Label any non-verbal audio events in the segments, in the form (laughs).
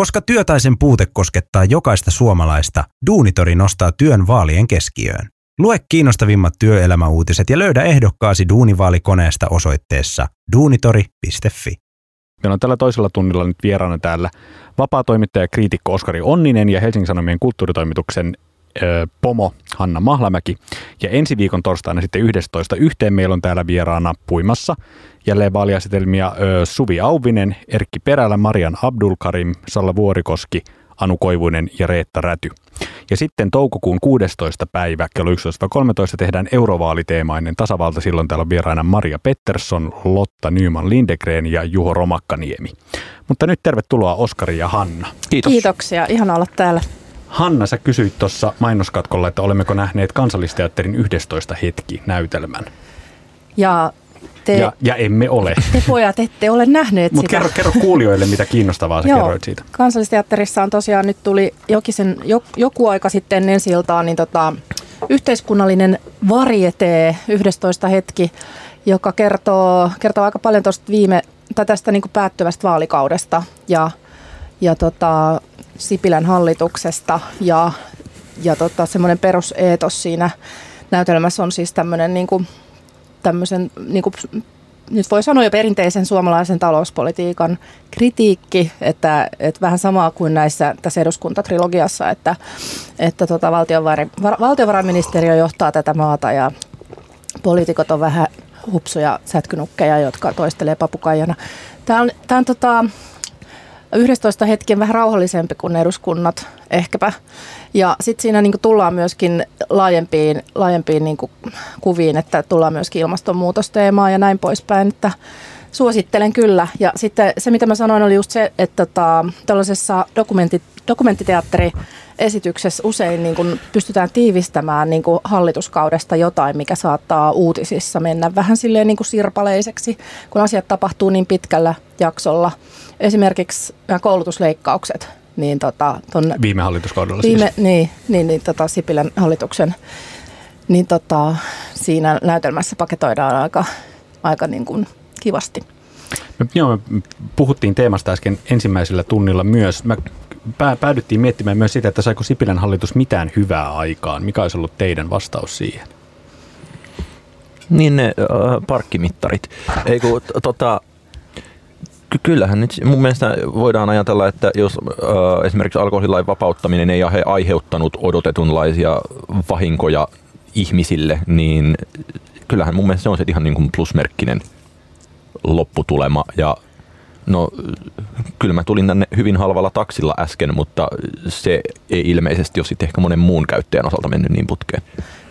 Koska työtaisen puute koskettaa jokaista suomalaista, Duunitori nostaa työn vaalien keskiöön. Lue kiinnostavimmat työelämäuutiset ja löydä ehdokkaasi Duunivaalikoneesta osoitteessa duunitori.fi. Meillä on tällä toisella tunnilla nyt vieraana täällä vapaatoimittaja kriitikko Oskari Onninen ja Helsingin Sanomien kulttuuritoimituksen pomo Hanna Mahlamäki. Ja ensi viikon torstaina sitten 11. yhteen meillä on täällä vieraana puimassa jälleen vaaliasetelmia ö, Suvi Auvinen, Erkki Perälä, Marian Abdulkarim, Salla Vuorikoski, Anu Koivuinen ja Reetta Räty. Ja sitten toukokuun 16. päivä kello 11.13 tehdään eurovaaliteemainen tasavalta. Silloin täällä on vieraana Maria Pettersson, Lotta Nyman Lindegren ja Juho Romakkaniemi. Mutta nyt tervetuloa Oskari ja Hanna. Kiitos. Kiitoksia, ihana olla täällä. Hanna, sä kysyit tuossa mainoskatkolla, että olemmeko nähneet kansallisteatterin 11 hetki näytelmän. Ja te, Ja, ja emme ole. te pojat ette ole nähneet Mutta sitä. kerro, kerro kuulijoille, mitä kiinnostavaa sä Joo, kerroit siitä. Kansallisteatterissa on tosiaan nyt tuli jokisen, jo, joku aika sitten ensi iltaan, niin tota, yhteiskunnallinen varieté 11 hetki, joka kertoo, kertoo aika paljon tuosta viime, tai tästä niin kuin päättyvästä vaalikaudesta ja, ja tota, Sipilän hallituksesta ja, ja tota, semmoinen peruseetos siinä näytelmässä on siis tämmöinen niin kuin, tämmöisen niin kuin, nyt voi sanoa jo perinteisen suomalaisen talouspolitiikan kritiikki, että, että vähän samaa kuin näissä tässä eduskuntatrilogiassa, että, että tota valtiovarain, var- valtiovarainministeriö johtaa tätä maata ja poliitikot on vähän hupsuja sätkynukkeja, jotka toistelee papukaijana. Tämä on, tämä on tota, 11 hetken vähän rauhallisempi kuin eduskunnat ehkäpä. Ja sitten siinä niinku tullaan myöskin laajempiin, laajempiin niinku kuviin, että tullaan myöskin ilmastonmuutosteemaa ja näin poispäin. Että suosittelen kyllä. Ja sitten se, mitä mä sanoin, oli just se, että tota, tällaisessa dokumentti, dokumenttiteatteriesityksessä usein niin kun pystytään tiivistämään niin kun hallituskaudesta jotain, mikä saattaa uutisissa mennä vähän silleen niin kuin sirpaleiseksi, kun asiat tapahtuu niin pitkällä jaksolla. Esimerkiksi nämä koulutusleikkaukset, niin tota, ton Viime hallituskaudella viime, siis. niin, niin, niin tota Sipilän hallituksen, niin tota, siinä näytelmässä paketoidaan aika, aika niin kuin kivasti. Me, joo, me puhuttiin teemasta äsken ensimmäisellä tunnilla myös. Mä pää, päädyttiin miettimään myös sitä, että saiko Sipilän hallitus mitään hyvää aikaan. Mikä olisi ollut teidän vastaus siihen? Niin ne äh, parkkimittarit. Ei kun, tota, kyllähän nyt mun mielestä voidaan ajatella, että jos äh, esimerkiksi alkoholilain vapauttaminen ei aiheuttanut odotetunlaisia vahinkoja ihmisille, niin kyllähän mun mielestä se on se ihan niin kuin plusmerkkinen lopputulema. Ja no, kyllä mä tulin tänne hyvin halvalla taksilla äsken, mutta se ei ilmeisesti ole sitten ehkä monen muun käyttäjän osalta mennyt niin putkeen.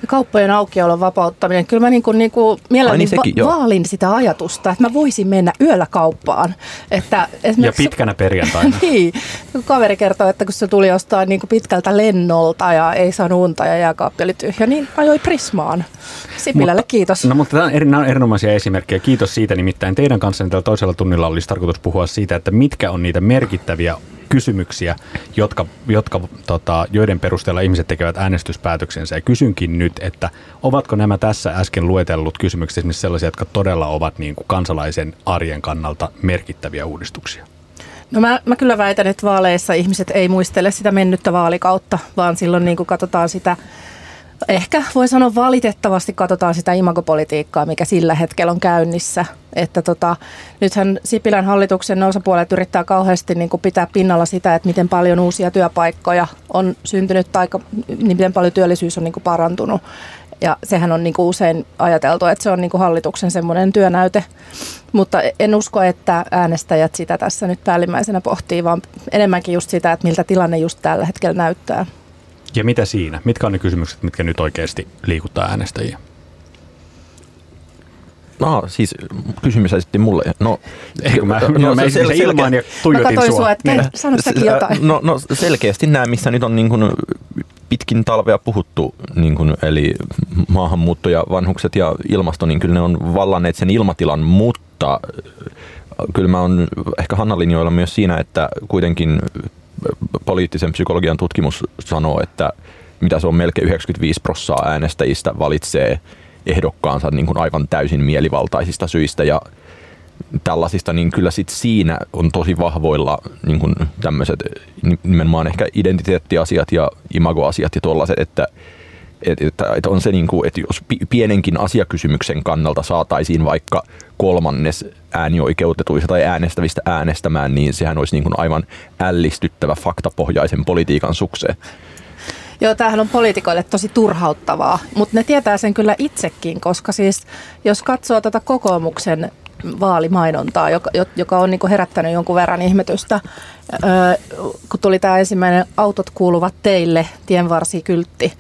Ja Kauppojen aukiolon vapauttaminen. Kyllä mä niin kuin, niin kuin mielelläni niin, sekin, va- vaalin sitä ajatusta, että mä voisin mennä yöllä kauppaan. Että Ja pitkänä perjantaina. (laughs) niin. Kaveri kertoi, että kun se tuli jostain niin kuin pitkältä lennolta ja ei saanut unta ja jääkaappi oli tyhjä, niin ajoi Prismaan. Sipilälle kiitos. No mutta tämä on, eri, nämä on erinomaisia esimerkkejä. Kiitos siitä. Nimittäin teidän kanssanne tällä toisella tunnilla olisi tarkoitus puhua siitä, että mitkä on niitä merkittäviä kysymyksiä, jotka, jotka, tota, joiden perusteella ihmiset tekevät äänestyspäätöksensä. Ja kysynkin nyt, että ovatko nämä tässä äsken luetellut kysymykset esimerkiksi sellaisia, jotka todella ovat niin kuin kansalaisen arjen kannalta merkittäviä uudistuksia? No mä, mä kyllä väitän, että vaaleissa ihmiset ei muistele sitä mennyttä vaalikautta, vaan silloin niin kuin katsotaan sitä, ehkä voi sanoa valitettavasti katsotaan sitä imagopolitiikkaa, mikä sillä hetkellä on käynnissä. Että tota, nythän Sipilän hallituksen osapuolet yrittää kauheasti niin kuin pitää pinnalla sitä, että miten paljon uusia työpaikkoja on syntynyt tai niin miten paljon työllisyys on niin kuin parantunut. Ja sehän on niin kuin usein ajateltu, että se on niin kuin hallituksen semmoinen työnäyte. Mutta en usko, että äänestäjät sitä tässä nyt päällimmäisenä pohtii, vaan enemmänkin just sitä, että miltä tilanne just tällä hetkellä näyttää. Ja mitä siinä? Mitkä on ne kysymykset, mitkä nyt oikeasti liikuttaa äänestäjiä? No siis kysymys esitti mulle. No, Eikö mä, no, mä se- sel- selkeä- ilmaan ja Mä tuijotin katsoin sua. sua, että Niin. Sano säkin jotain. No, no selkeästi nämä, missä nyt on niin kuin pitkin talvea puhuttu, niin kuin, eli maahanmuutto ja vanhukset ja ilmasto, niin kyllä ne on vallanneet sen ilmatilan, mutta kyllä mä on ehkä Hanna linjoilla myös siinä, että kuitenkin poliittisen psykologian tutkimus sanoo, että mitä se on melkein 95 prossaa äänestäjistä valitsee ehdokkaansa niin kuin aivan täysin mielivaltaisista syistä. Ja tällaisista, niin kyllä sit siinä on tosi vahvoilla niin kuin tämmöiset nimenomaan ehkä identiteettiasiat ja imagoasiat ja tuollaiset, että että, että, että on se niin kuin, että jos pienenkin asiakysymyksen kannalta saataisiin vaikka kolmannes äänioikeutetuista tai äänestävistä äänestämään, niin sehän olisi niin kuin aivan ällistyttävä faktapohjaisen politiikan sukseen. Joo, tämähän on poliitikoille tosi turhauttavaa, mutta ne tietää sen kyllä itsekin, koska siis jos katsoo tätä kokoomuksen vaalimainontaa, joka, joka on niin herättänyt jonkun verran ihmetystä, kun tuli tämä ensimmäinen autot kuuluvat teille tienvarsikyltti,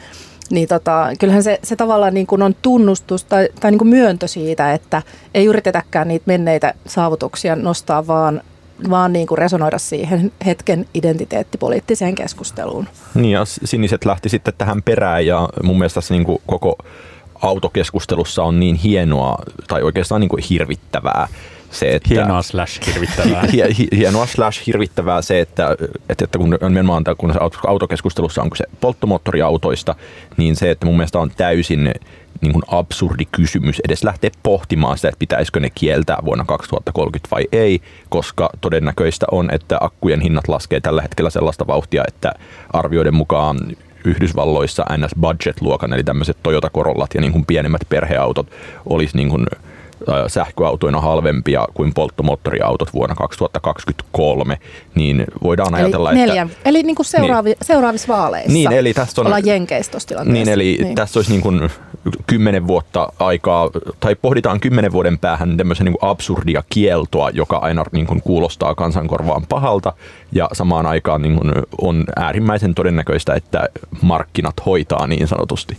niin tota, kyllähän se, se tavallaan niin kuin on tunnustus tai, tai niin kuin myöntö siitä, että ei yritetäkään niitä menneitä saavutuksia nostaa, vaan vaan niin kuin resonoida siihen hetken identiteettipoliittiseen keskusteluun. Niin ja siniset lähti sitten tähän perään ja mun mielestä tässä niin kuin koko autokeskustelussa on niin hienoa tai oikeastaan niin kuin hirvittävää se, että... Hienoa slash hirvittävää. (laughs) hienoa slash hirvittävää se, että, että, että kun, nimenomaan kun autokeskustelussa on se polttomoottoriautoista, niin se, että mun mielestä on täysin niin kuin absurdi kysymys edes lähteä pohtimaan sitä, että pitäisikö ne kieltää vuonna 2030 vai ei, koska todennäköistä on, että akkujen hinnat laskee tällä hetkellä sellaista vauhtia, että arvioiden mukaan Yhdysvalloissa NS Budget-luokan, eli tämmöiset Toyota Corollat ja niin kuin pienemmät perheautot olisi niin kuin sähköautoina halvempia kuin polttomoottoriautot vuonna 2023, niin voidaan eli ajatella, neljän, että... Eli niin kuin seuraavi, niin, seuraavissa vaaleissa niin, eli tässä on, ollaan jenkeistä Niin, eli niin. tässä olisi niin kuin kymmenen vuotta aikaa, tai pohditaan kymmenen vuoden päähän tämmöisen niin kuin absurdia kieltoa, joka aina niin kuin kuulostaa kansankorvaan pahalta, ja samaan aikaan niin kuin on äärimmäisen todennäköistä, että markkinat hoitaa niin sanotusti.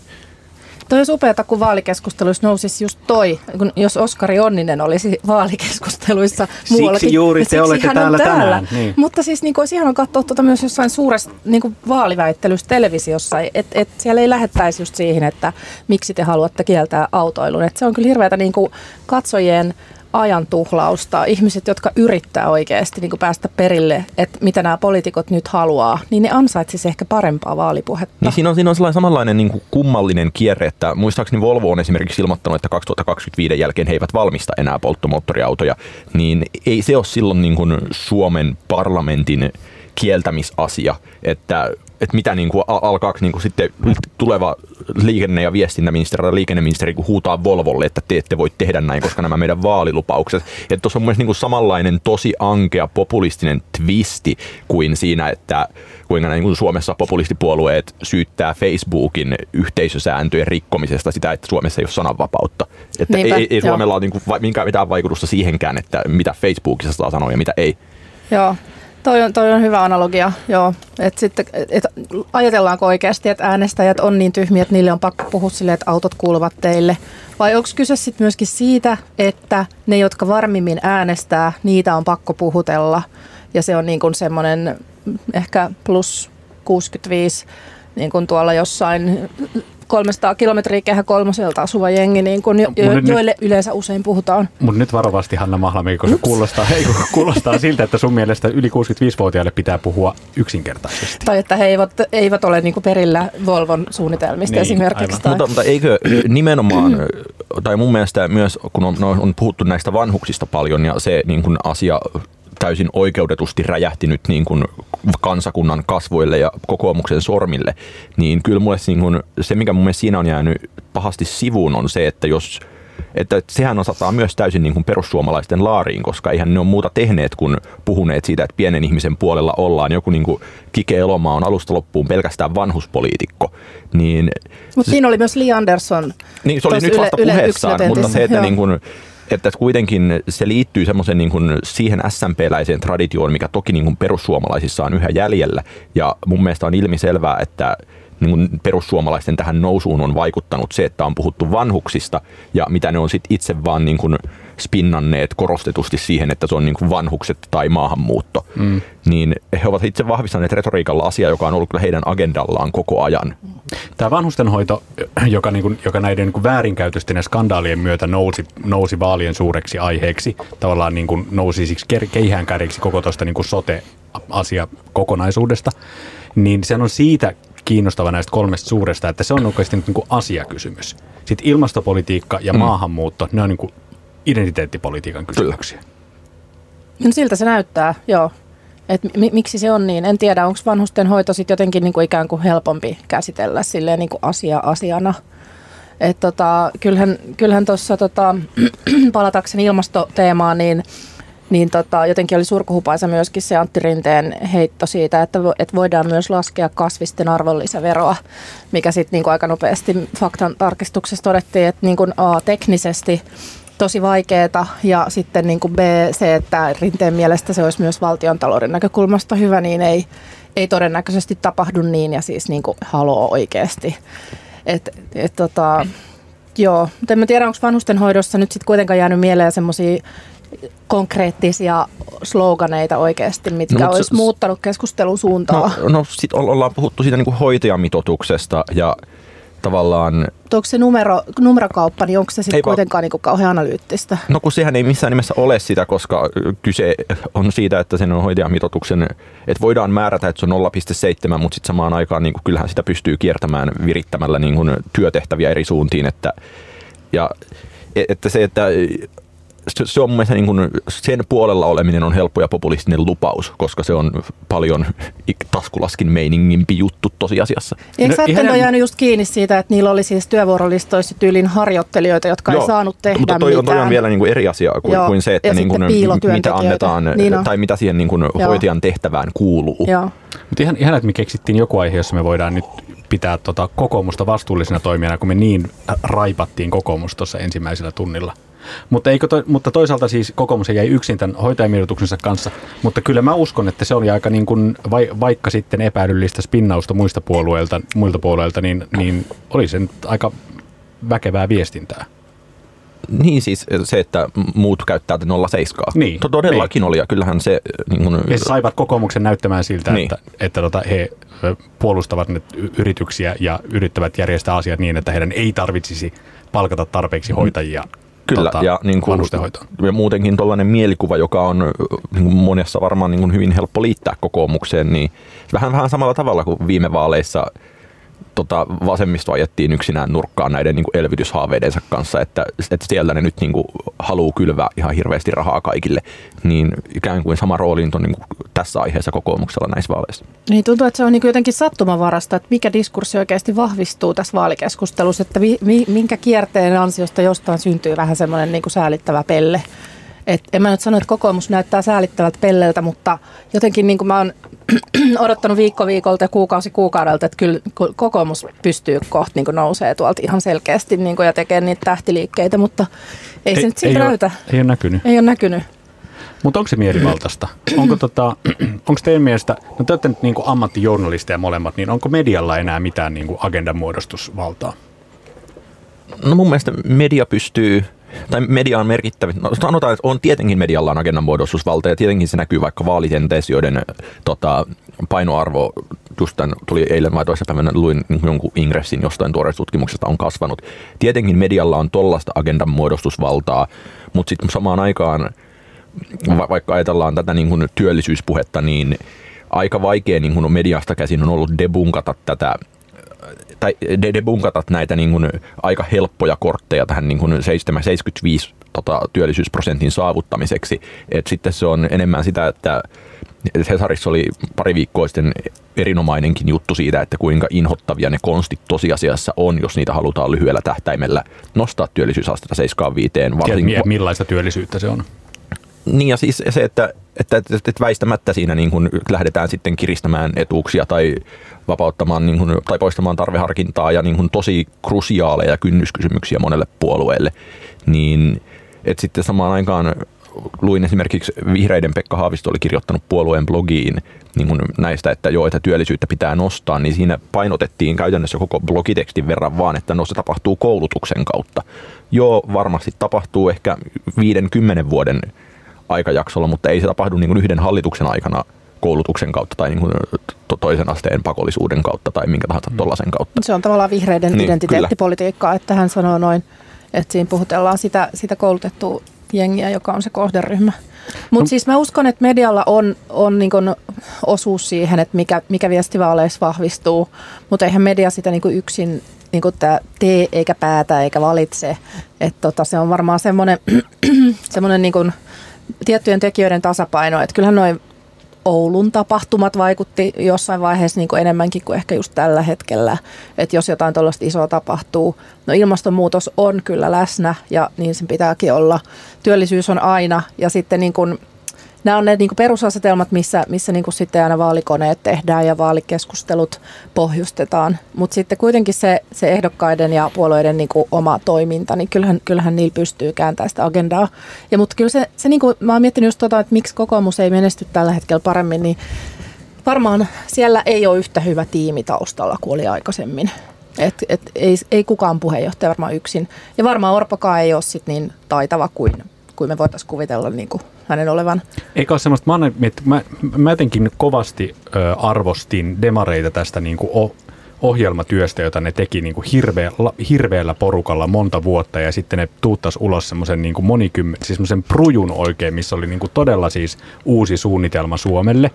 Toi olisi upeata, kun vaalikeskusteluissa nousisi just toi, kun jos Oskari Onninen olisi vaalikeskusteluissa muuallakin. Siksi juuri te olette täällä, täällä tänään. Niin. Mutta siis niin kuin, olisi ihana katsoa tuota myös jossain suuressa niin kuin vaaliväittelyssä televisiossa, että et siellä ei lähettäisi just siihen, että miksi te haluatte kieltää autoilun. Et se on kyllä hirveätä niin kuin katsojien ajan tuhlausta, ihmiset, jotka yrittää oikeasti niin päästä perille, että mitä nämä poliitikot nyt haluaa, niin ne ansaitsisi ehkä parempaa vaalipuhetta. Niin siinä on, siinä on sellainen samanlainen niin kuin kummallinen kierre, että muistaakseni Volvo on esimerkiksi ilmoittanut, että 2025 jälkeen he eivät valmista enää polttomoottoriautoja, niin ei se ole silloin niin kuin Suomen parlamentin kieltämisasia, että että mitä niin kuin alkaako niin kuin sitten tuleva liikenne- ja viestintäministeri tai liikenneministeri kun huutaa Volvolle, että te ette voi tehdä näin, koska nämä meidän vaalilupaukset. Että tuossa on myös niin kuin samanlainen tosi ankea populistinen twisti kuin siinä, että kuinka niin kuin Suomessa populistipuolueet syyttää Facebookin yhteisösääntöjen rikkomisesta sitä, että Suomessa ei ole sananvapautta. Että Niinpä, ei, ei Suomella ole niin kuin mitään vaikutusta siihenkään, että mitä Facebookissa saa sanoa ja mitä ei. Joo, Toi on, toi on hyvä analogia, joo. Et sitten, et ajatellaanko oikeasti, että äänestäjät on niin tyhmiä, että niille on pakko puhua silleen, että autot kuuluvat teille? Vai onko kyse sitten myöskin siitä, että ne, jotka varmimmin äänestää, niitä on pakko puhutella? Ja se on niin kuin semmoinen ehkä plus 65 niin kuin tuolla jossain 300 kilometriä kehä kolmoselta asuva jengi, niin kun jo, jo, joille nyt, yleensä usein puhutaan. Mutta nyt varovasti Hanna Mahlami, kun se kuulostaa, ei, kuulostaa siltä, että sun mielestä yli 65-vuotiaille pitää puhua yksinkertaisesti. Tai että he eivät, eivät ole niinku perillä Volvon suunnitelmista niin, esimerkiksi. Tai... Mutta, mutta eikö nimenomaan, tai mun mielestä myös, kun on, on puhuttu näistä vanhuksista paljon ja se niin kun asia täysin oikeutetusti räjähti nyt niin kuin kansakunnan kasvoille ja kokoomuksen sormille, niin kyllä mulle niin kuin, se, mikä mun mielestä siinä on jäänyt pahasti sivuun, on se, että jos että sehän osataan myös täysin niin kuin perussuomalaisten laariin, koska eihän ne ole muuta tehneet kuin puhuneet siitä, että pienen ihmisen puolella ollaan. Joku niin kuin Kike Elomaa on alusta loppuun pelkästään vanhuspoliitikko. Niin, mutta siinä oli myös Li Andersson. Niin, se oli nyt vasta yle, puheessaan, mutta se, että niin kuin, että kuitenkin se liittyy semmoisen niin kuin siihen SMP-läiseen traditioon, mikä toki niin kuin perussuomalaisissa on yhä jäljellä. Ja mun mielestä on ilmiselvää, että niin kuin perussuomalaisten tähän nousuun on vaikuttanut se, että on puhuttu vanhuksista ja mitä ne on sitten itse vaan niin kuin spinnanneet korostetusti siihen, että se on niin kuin vanhukset tai maahanmuutto. Mm. Niin he ovat itse vahvistaneet retoriikalla asia, joka on ollut kyllä heidän agendallaan koko ajan. Tämä vanhustenhoito, joka, niin kuin, joka näiden niin kuin väärinkäytösten ja skandaalien myötä nousi, nousi vaalien suureksi aiheeksi, tavallaan niin kuin nousi siksi keihään koko tuosta niin sote-asia kokonaisuudesta, niin se on siitä kiinnostava näistä kolmesta suuresta, että se on oikeasti niin kuin asiakysymys. Sitten ilmastopolitiikka ja mm. maahanmuutto, ne on niin kuin identiteettipolitiikan kysymyksiä. Kyllä. No siltä se näyttää, joo. Et mi- miksi se on niin? En tiedä, onko vanhusten hoito sitten jotenkin niinku ikään kuin helpompi käsitellä silleen niinku asia asiana. Et tota, kyllähän, kyllähän tuossa tota, (clears throat) palatakseni ilmastoteemaan, niin, niin tota, jotenkin oli surkuhupaisa myöskin se Antti Rinteen heitto siitä, että, vo, että voidaan myös laskea kasvisten arvonlisäveroa, mikä sitten niinku aika nopeasti faktan tarkistuksessa todettiin, että niinku A, teknisesti tosi vaikeaa ja sitten niin kuin B, se, että Rinteen mielestä se olisi myös valtiontalouden näkökulmasta hyvä, niin ei, ei todennäköisesti tapahdu niin ja siis niin kuin haloo oikeasti. Et, et tota, joo, mutta en mä tiedä, onko vanhustenhoidossa nyt sitten kuitenkaan jäänyt mieleen semmoisia konkreettisia sloganeita oikeasti, mitkä no, olisi se, muuttanut keskustelun suuntaa? No, no sit ollaan puhuttu siitä niin kuin hoitajamitoituksesta ja tavallaan... Onko se numero, numerokauppa, niin onko se sitten kuitenkaan niin kauhean analyyttistä? No kun sehän ei missään nimessä ole sitä, koska kyse on siitä, että sen on hoitajamitoituksen, että voidaan määrätä, että se on 0,7, mutta sitten samaan aikaan niin kuin, kyllähän sitä pystyy kiertämään virittämällä niin kuin, työtehtäviä eri suuntiin, että ja e- että se, että se on mun mielestä niin kuin sen puolella oleminen on helppo ja populistinen lupaus, koska se on paljon taskulaskin meiningimpi juttu tosiasiassa. Eikö no, ihan... jäänyt just kiinni siitä, että niillä oli siis työvuorolistoissa tyylin harjoittelijoita, jotka Joo, ei saanut tehdä mutta toi, mitään. toi on vielä niin kuin eri asia kuin, Joo, kuin se, että niin kuin, mitä annetaan niin tai mitä siihen niin kuin hoitajan tehtävään kuuluu. Mutta ihan, ihan, että me keksittiin joku aihe, jossa me voidaan nyt pitää tota kokoomusta vastuullisena toimijana, kun me niin raipattiin kokoomus tuossa ensimmäisellä tunnilla. Mutta, eikö to, mutta toisaalta siis kokoomus jäi yksin tämän hoitajamitoituksensa kanssa, mutta kyllä mä uskon, että se oli aika niin kuin, vai, vaikka sitten epäilyllistä spinnausta muista puolueilta, muilta puolueilta, niin, niin oli se nyt aika väkevää viestintää. Niin siis se, että muut käyttää 07. Niin. Todellakin niin. oli ja kyllähän se... Niin kun... Ja saivat kokoomuksen näyttämään siltä, niin. että, että tota, he puolustavat nyt yrityksiä ja yrittävät järjestää asiat niin, että heidän ei tarvitsisi palkata tarpeeksi hoitajia Kyllä, tota, ja, niin kuin, ja muutenkin tuollainen mielikuva, joka on niin kuin monessa varmaan niin kuin hyvin helppo liittää kokoomukseen, niin vähän, vähän samalla tavalla kuin viime vaaleissa – tota, vasemmisto ajettiin yksinään nurkkaan näiden niin kuin elvytyshaaveidensa kanssa, että, että siellä ne nyt niin kuin, haluaa kylvää ihan hirveästi rahaa kaikille, niin ikään kuin sama rooli on niin kuin, tässä aiheessa kokoomuksella näissä vaaleissa. Niin tuntuu, että se on niin jotenkin sattumavarasta, että mikä diskurssi oikeasti vahvistuu tässä vaalikeskustelussa, että vi, mi, minkä kierteen ansiosta jostain syntyy vähän semmoinen niin kuin säälittävä pelle. Et en mä nyt sano, että kokoomus näyttää säälittävältä pelleltä, mutta jotenkin niin kuin mä oon (clears throat) odottanut viikko viikolta ja kuukausi kuukaudelta, että kyllä kokoomus pystyy kohta niin nousee tuolta ihan selkeästi niin ja tekee niitä tähtiliikkeitä, mutta ei, ei se nyt siltä ei näytä. Ole, ei ole näkynyt. Ei ole näkynyt. Mutta onko se mielivaltaista? onko, tota, (clears throat) onko teidän mielestä, no te olette nyt niin ammattijournalisteja molemmat, niin onko medialla enää mitään niin agendan muodostusvaltaa? No mun mielestä media pystyy tai media on merkittävä. No, sanotaan, että on tietenkin medialla on agendan muodostusvalta ja tietenkin se näkyy vaikka vaalitenteessä, joiden tota, painoarvo, just tämän, tuli eilen vai päivänä, luin jonkun ingressin jostain tuoreesta tutkimuksesta, on kasvanut. Tietenkin medialla on tollasta agendan muodostusvaltaa, mutta sitten samaan aikaan, va- vaikka ajatellaan tätä niin kuin työllisyyspuhetta, niin aika vaikea niin kuin mediasta käsin on ollut debunkata tätä tai debunkata näitä niin kuin aika helppoja kortteja tähän niin kuin 75 tota, työllisyysprosentin saavuttamiseksi. Et sitten se on enemmän sitä, että Cesarissa oli pari viikkoa sitten erinomainenkin juttu siitä, että kuinka inhottavia ne konstit tosiasiassa on, jos niitä halutaan lyhyellä tähtäimellä nostaa työllisyysastetta 75. Varsinkin, millaista työllisyyttä se on? Niin ja siis se, että, että, että, että väistämättä siinä niin kuin lähdetään sitten kiristämään etuuksia tai vapauttamaan niin kuin, tai poistamaan tarveharkintaa ja niin kuin tosi krusiaaleja kynnyskysymyksiä monelle puolueelle, niin että sitten samaan aikaan luin esimerkiksi vihreiden Pekka Haavisto oli kirjoittanut puolueen blogiin niin kuin näistä, että joo, että työllisyyttä pitää nostaa, niin siinä painotettiin käytännössä koko blogitekstin verran vaan, että no se tapahtuu koulutuksen kautta. Joo, varmasti tapahtuu ehkä 50 vuoden aikajaksolla, mutta ei se tapahdu niin kuin yhden hallituksen aikana koulutuksen kautta tai niin kuin to- toisen asteen pakollisuuden kautta tai minkä tahansa mm. tuollaisen kautta. Se on tavallaan vihreiden niin, identiteettipolitiikkaa, että hän sanoo noin, että siinä puhutellaan sitä, sitä koulutettua jengiä, joka on se kohderyhmä. Mutta no. siis mä uskon, että medialla on, on niin osuus siihen, että mikä, mikä viestivaaleissa vahvistuu, mutta eihän media sitä niin yksin niin tee eikä päätä eikä valitse. Et tota, se on varmaan semmoinen, (clears throat) semmoinen niin tiettyjen tekijöiden tasapaino. Että kyllähän noin Oulun tapahtumat vaikutti jossain vaiheessa niin kuin enemmänkin kuin ehkä just tällä hetkellä. Että jos jotain tuollaista isoa tapahtuu. No ilmastonmuutos on kyllä läsnä ja niin sen pitääkin olla. Työllisyys on aina ja sitten niin kuin nämä on ne niin perusasetelmat, missä, missä niin sitten aina vaalikoneet tehdään ja vaalikeskustelut pohjustetaan. Mutta sitten kuitenkin se, se ehdokkaiden ja puolueiden niin oma toiminta, niin kyllähän, kyllähän niillä pystyy kääntämään sitä agendaa. Ja mutta kyllä se, se niin kuin, mä oon miettinyt just tota, että miksi kokoomus ei menesty tällä hetkellä paremmin, niin varmaan siellä ei ole yhtä hyvä tiimi taustalla kuin oli aikaisemmin. Et, et, ei, ei kukaan puheenjohtaja varmaan yksin. Ja varmaan Orpokaan ei ole sit niin taitava kuin, kuin me voitaisiin kuvitella niin kuin hänen olevan. Eikä ole semmoista, mä, miettinyt, mä, mä jotenkin kovasti ö, arvostin demareita tästä niin kuin o, ohjelmatyöstä, jota ne teki niin kuin hirveä, hirveällä porukalla monta vuotta ja sitten ne tuuttas ulos semmoisen niin monikymmen, siis semmoisen prujun oikein, missä oli niin kuin todella siis uusi suunnitelma Suomelle.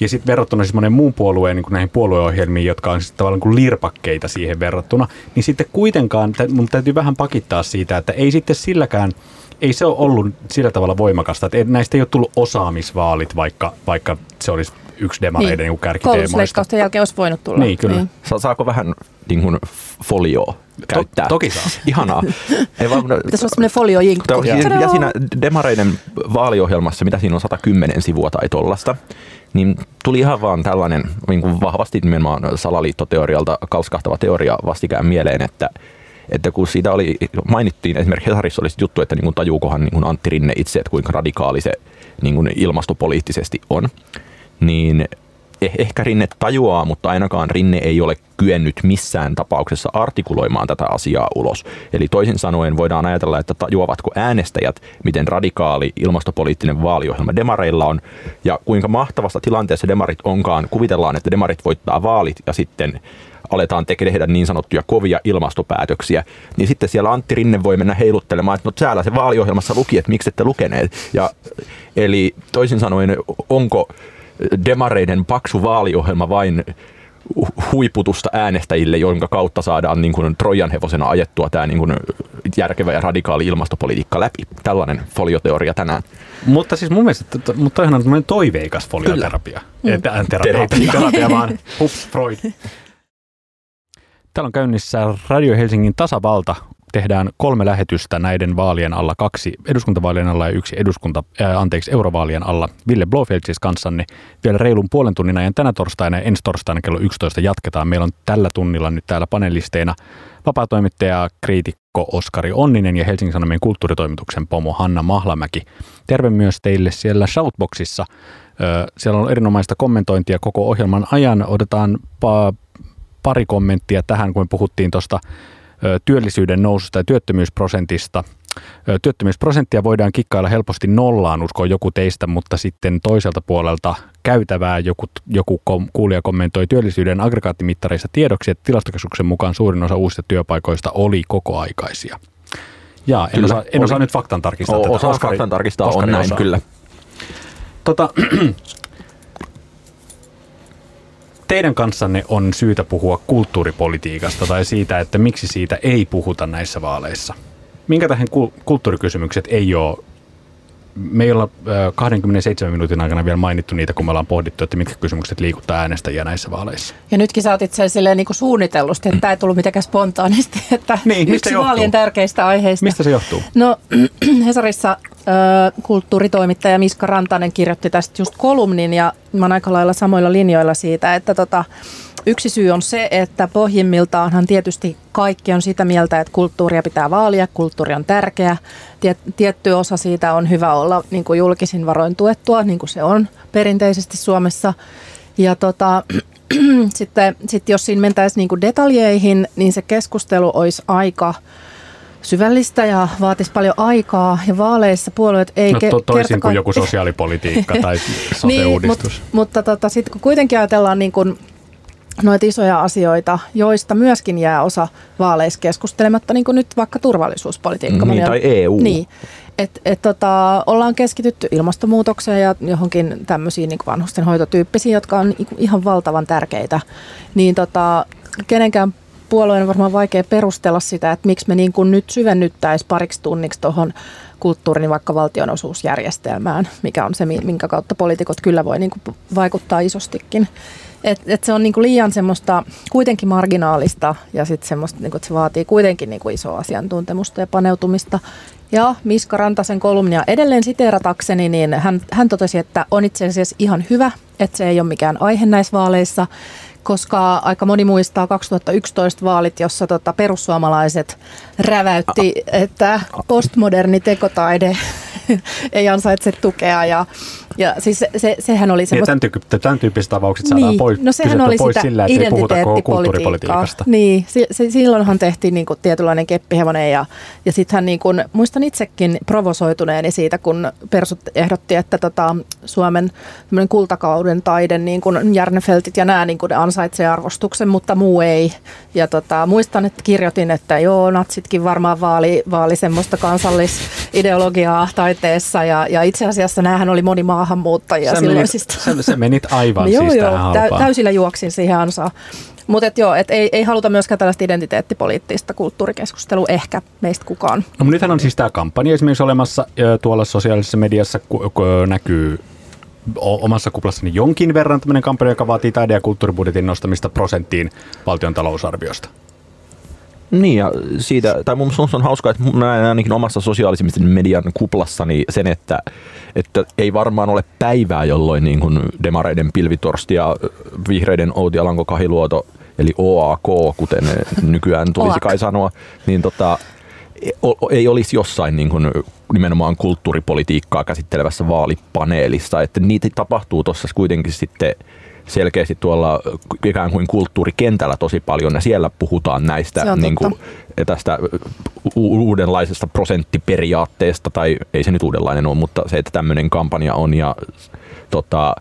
Ja sitten verrattuna siis monen muun puolueen niin näihin puolueohjelmiin, jotka on siis tavallaan kuin lirpakkeita siihen verrattuna, niin sitten kuitenkaan mun täytyy vähän pakittaa siitä, että ei sitten silläkään – ei se ole ollut sillä tavalla voimakasta, että näistä ei ole tullut osaamisvaalit, vaikka, vaikka se olisi yksi demareiden niin. niin kärkiteemoista. jälkeen olisi voinut tulla. Niin, kyllä. Niin. Saako vähän niin kuin folioa käyttää? To, toki saa. (laughs) Ihanaa. Ei vaan, Pitäisi olla semmoinen foliojinkku. Ja, ja siinä demareiden vaaliohjelmassa, mitä siinä on 110 sivua tai tollasta, niin tuli ihan vaan tällainen niin kuin vahvasti nimenomaan salaliittoteorialta kalskahtava teoria vastikään mieleen, että että kun siitä oli, mainittiin, esimerkiksi Hesarissa oli juttu, että niin tajuukohan niin Antti Rinne itse, että kuinka radikaali se niin kuin ilmastopoliittisesti on, niin eh, ehkä Rinne tajuaa, mutta ainakaan Rinne ei ole kyennyt missään tapauksessa artikuloimaan tätä asiaa ulos. Eli toisin sanoen voidaan ajatella, että tajuavatko äänestäjät, miten radikaali ilmastopoliittinen vaaliohjelma demareilla on, ja kuinka mahtavasta tilanteessa demarit onkaan. Kuvitellaan, että demarit voittaa vaalit ja sitten aletaan tehdä niin sanottuja kovia ilmastopäätöksiä, niin sitten siellä Antti Rinne voi mennä heiluttelemaan, että no täällä se vaaliohjelmassa luki, että miksi ette lukeneet. Ja, eli toisin sanoen, onko demareiden paksu vaaliohjelma vain huiputusta äänestäjille, jonka kautta saadaan niin kuin Trojan hevosena ajettua tämä niin kuin järkevä ja radikaali ilmastopolitiikka läpi. Tällainen folioteoria tänään. Mutta siis mun mielestä, mutta on toiveikas folioterapia. Kyllä. Terapia, terapia, terapia vaan. (laughs) Hups, Freud. Täällä on käynnissä Radio Helsingin tasavalta. Tehdään kolme lähetystä näiden vaalien alla, kaksi eduskuntavaalien alla ja yksi eduskunta, ää, anteeksi, eurovaalien alla. Ville Blofeld siis kanssanne vielä reilun puolen tunnin ajan tänä torstaina ja ensi torstaina kello 11 jatketaan. Meillä on tällä tunnilla nyt täällä panelisteina vapaatoimittaja, kriitikko Oskari Onninen ja Helsingin Sanomien kulttuuritoimituksen pomo Hanna Mahlamäki. Terve myös teille siellä Shoutboxissa. Siellä on erinomaista kommentointia koko ohjelman ajan. Otetaan pari kommenttia tähän, kun me puhuttiin tuosta työllisyyden noususta ja työttömyysprosentista. Työttömyysprosenttia voidaan kikkailla helposti nollaan, uskoo joku teistä, mutta sitten toiselta puolelta käytävää joku, joku kuulija kommentoi työllisyyden aggregaattimittareissa tiedoksi, että tilastokeskuksen mukaan suurin osa uusista työpaikoista oli kokoaikaisia. Ja en, osaa, en osaa nyt faktan tarkistaa. O, tätä. Osaa faktan tarkistaa, Oskari on näin osaa. kyllä. Tota, (clears throat) teidän kanssanne on syytä puhua kulttuuripolitiikasta tai siitä, että miksi siitä ei puhuta näissä vaaleissa. Minkä tähän kulttuurikysymykset ei ole me ei olla 27 minuutin aikana vielä mainittu niitä, kun me ollaan pohdittu, että mitkä kysymykset liikuttaa äänestäjiä näissä vaaleissa. Ja nytkin sä otit sen silleen niin kuin suunnitellusti, että tämä ei tullut mitenkään spontaanisti, (laughs) että niin, yksi johtuu? vaalien tärkeistä aiheista. Mistä se johtuu? No (clears throat) Hesarissa kulttuuritoimittaja Miska Rantanen kirjoitti tästä just kolumnin ja mä oon aika lailla samoilla linjoilla siitä, että tota, Yksi syy on se, että pohjimmiltaanhan tietysti kaikki on sitä mieltä, että kulttuuria pitää vaalia, kulttuuri on tärkeä. Tietty osa siitä on hyvä olla niin kuin julkisin varoin tuettua, niin kuin se on perinteisesti Suomessa. Ja tota, (clears throat) sitten sit jos siinä mentäisiin niin kuin detaljeihin, niin se keskustelu olisi aika syvällistä ja vaatisi paljon aikaa ja vaaleissa puolueet ei no, to, toisin kuin joku sosiaalipolitiikka tai (laughs) sote-uudistus. niin, mutta, mutta tota, sitten kun kuitenkin ajatellaan niin kuin noita isoja asioita, joista myöskin jää osa vaaleissa keskustelematta, niin kuin nyt vaikka turvallisuuspolitiikka. Niin, tai EU. Niin, et, et tota, ollaan keskitytty ilmastonmuutokseen ja johonkin tämmöisiin niin vanhustenhoitotyyppisiin, jotka on niin ihan valtavan tärkeitä. Niin tota, kenenkään puolueen on varmaan vaikea perustella sitä, että miksi me niin kuin nyt syvennyttäisiin pariksi tunniksi tuohon kulttuurin vaikka valtionosuusjärjestelmään, mikä on se, minkä kautta poliitikot kyllä voi niin kuin vaikuttaa isostikin. Et, et se on niinku liian semmoista kuitenkin marginaalista ja sitten semmoista, niinku, että se vaatii kuitenkin niinku isoa asiantuntemusta ja paneutumista. Ja Miska Rantasen kolumnia edelleen siteeratakseni, niin hän, hän totesi, että on itse asiassa ihan hyvä, että se ei ole mikään aihe näissä vaaleissa, koska aika moni muistaa 2011 vaalit, jossa tota perussuomalaiset räväytti, että postmoderni tekotaide (laughs) ei ansaitse tukea ja ja siis se, se, sehän oli semmoista... Niin, tämän, tyyppi, tämän tyyppiset tapaukset saadaan niin, pois, no sehän oli pois sitä sillä, että ei puhuta kulttuuripolitiikasta. Niin, se, se, silloinhan tehtiin niin kuin tietynlainen keppihevonen ja, ja sittenhän niin kuin, muistan itsekin provosoituneeni siitä, kun Persut ehdotti, että tota, Suomen kultakauden taide, niin kuin Järnefeltit ja nämä niin kuin ne ansaitsee arvostuksen, mutta muu ei. Ja tota, muistan, että kirjoitin, että joo, natsitkin varmaan vaali, vaali semmoista kansallisideologiaa taiteessa ja, ja itse asiassa näähän oli moni maa maahanmuuttajia sä silloisista. Menit, sä, sä menit aivan (laughs) joo, siis joo, tähän täysillä juoksin siihen ansaan. Mutta et joo, et ei, ei haluta myöskään tällaista identiteettipoliittista kulttuurikeskustelua ehkä meistä kukaan. No nythän on siis tämä kampanja esimerkiksi olemassa tuolla sosiaalisessa mediassa ku, ku, näkyy omassa kuplassani jonkin verran tämmöinen kampanja, joka vaatii taide- ja kulttuuribudjetin nostamista prosenttiin valtion talousarviosta. Niin ja siitä, tai mun on hauskaa, että mä näen ainakin omassa sosiaalisen median kuplassani sen, että, että ei varmaan ole päivää, jolloin niin kuin demareiden pilvitorsti ja vihreiden Outi Alanko Kahiluoto, eli OAK, kuten nykyään tulisi kai sanoa, niin tota, ei olisi jossain niin kuin nimenomaan kulttuuripolitiikkaa käsittelevässä vaalipaneelissa, että niitä tapahtuu tuossa kuitenkin sitten selkeästi tuolla ikään kuin kulttuurikentällä tosi paljon ja siellä puhutaan näistä niin kuin, tästä uudenlaisesta prosenttiperiaatteesta, tai ei se nyt uudenlainen ole, mutta se, että tämmöinen kampanja on ja tota,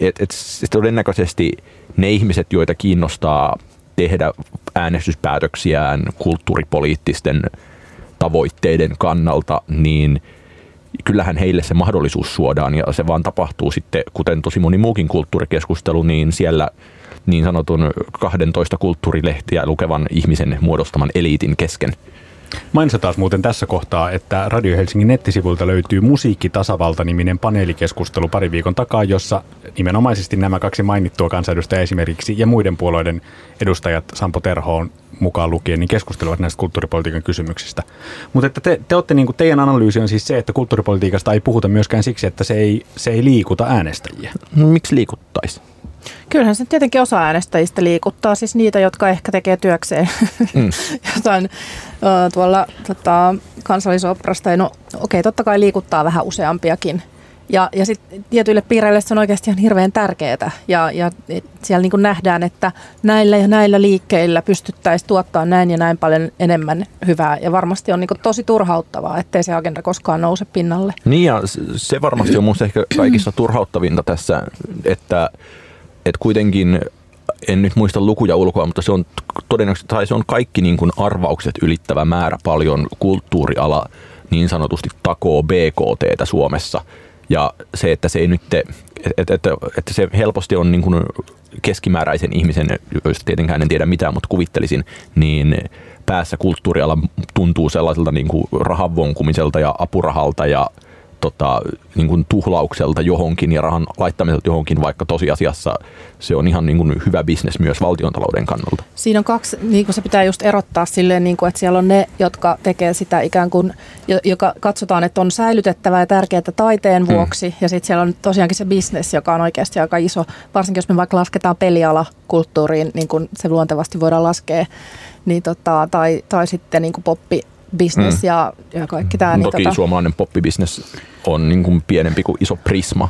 et, et, todennäköisesti ne ihmiset, joita kiinnostaa tehdä äänestyspäätöksiään kulttuuripoliittisten tavoitteiden kannalta, niin – kyllähän heille se mahdollisuus suodaan ja se vaan tapahtuu sitten, kuten tosi moni muukin kulttuurikeskustelu, niin siellä niin sanotun 12 kulttuurilehtiä lukevan ihmisen muodostaman eliitin kesken. Mainitsa taas muuten tässä kohtaa, että Radio Helsingin nettisivuilta löytyy Musiikkitasavalta-niminen paneelikeskustelu pari viikon takaa, jossa nimenomaisesti nämä kaksi mainittua kansanedustajaa esimerkiksi ja muiden puolueiden edustajat Sampo Terhoon mukaan lukien, niin keskustelevat näistä kulttuuripolitiikan kysymyksistä. Mutta että te, te olette, niin kuin, teidän analyysi on siis se, että kulttuuripolitiikasta ei puhuta myöskään siksi, että se ei, se ei liikuta äänestäjiä. No, miksi liikuttaisi? Kyllähän se tietenkin osa äänestäjistä liikuttaa, siis niitä, jotka ehkä tekee työkseen (laughs) mm. jotain tuolla tota, kansallisoperasta. No okei, okay, totta kai liikuttaa vähän useampiakin ja, ja sitten tietyille piireille se on oikeasti ihan hirveän tärkeää. Ja, ja siellä niin nähdään, että näillä ja näillä liikkeillä pystyttäisiin tuottaa näin ja näin paljon enemmän hyvää. Ja varmasti on niin tosi turhauttavaa, ettei se agenda koskaan nouse pinnalle. Niin ja se varmasti on minusta ehkä kaikista turhauttavinta tässä, että, että kuitenkin en nyt muista lukuja ulkoa, mutta se on todennäköisesti, tai se on kaikki niin kuin arvaukset ylittävä määrä paljon kulttuuriala niin sanotusti takoo BKTtä Suomessa – ja se, että se ei nyt, että, että, että se helposti on niin kuin keskimääräisen ihmisen, joista tietenkään en tiedä mitään, mutta kuvittelisin, niin päässä kulttuuriala tuntuu sellaiselta niin kuin ja apurahalta ja tota, niin kuin tuhlaukselta johonkin ja rahan laittamiselta johonkin, vaikka tosiasiassa se on ihan niin kuin hyvä bisnes myös valtiontalouden kannalta. Siinä on kaksi, niin kuin se pitää just erottaa silleen, niin kuin, että siellä on ne, jotka tekee sitä ikään kuin, joka katsotaan, että on säilytettävää ja tärkeää taiteen hmm. vuoksi, mm. ja sitten siellä on tosiaankin se bisnes, joka on oikeasti aika iso, varsinkin jos me vaikka lasketaan peliala kulttuuriin, niin kuin se luontevasti voidaan laskea, niin tota, tai, tai sitten niin kuin poppi, business mm. ja, ja kaikki tämä. Niin Toki tota... suomalainen poppibisnes on niin kuin pienempi kuin iso Prisma.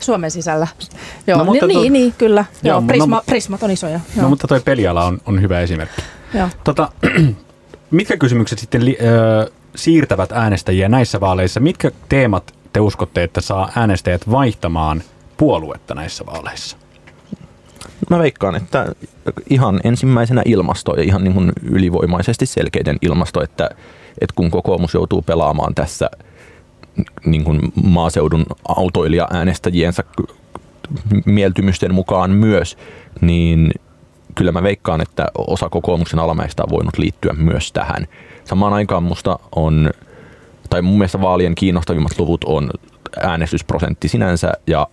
Suomen sisällä. Joo, no, mutta niin, to... niin, kyllä. Joo, Joo, Prisma, no, Prismat on isoja. Joo. No mutta toi peliala on, on hyvä esimerkki. Joo. Tota, (clears throat) mitkä kysymykset sitten li, ö, siirtävät äänestäjiä näissä vaaleissa? Mitkä teemat te uskotte, että saa äänestäjät vaihtamaan puoluetta näissä vaaleissa? Mä veikkaan, että ihan ensimmäisenä ilmasto ja ihan niin kuin ylivoimaisesti selkeiden ilmasto, että, että kun kokoomus joutuu pelaamaan tässä niin kuin maaseudun autoilija-äänestäjiensä mieltymysten mukaan myös, niin kyllä mä veikkaan, että osa kokoomuksen alamäistä on voinut liittyä myös tähän. Samaan aikaan musta on, tai mun mielestä vaalien kiinnostavimmat luvut on äänestysprosentti sinänsä ja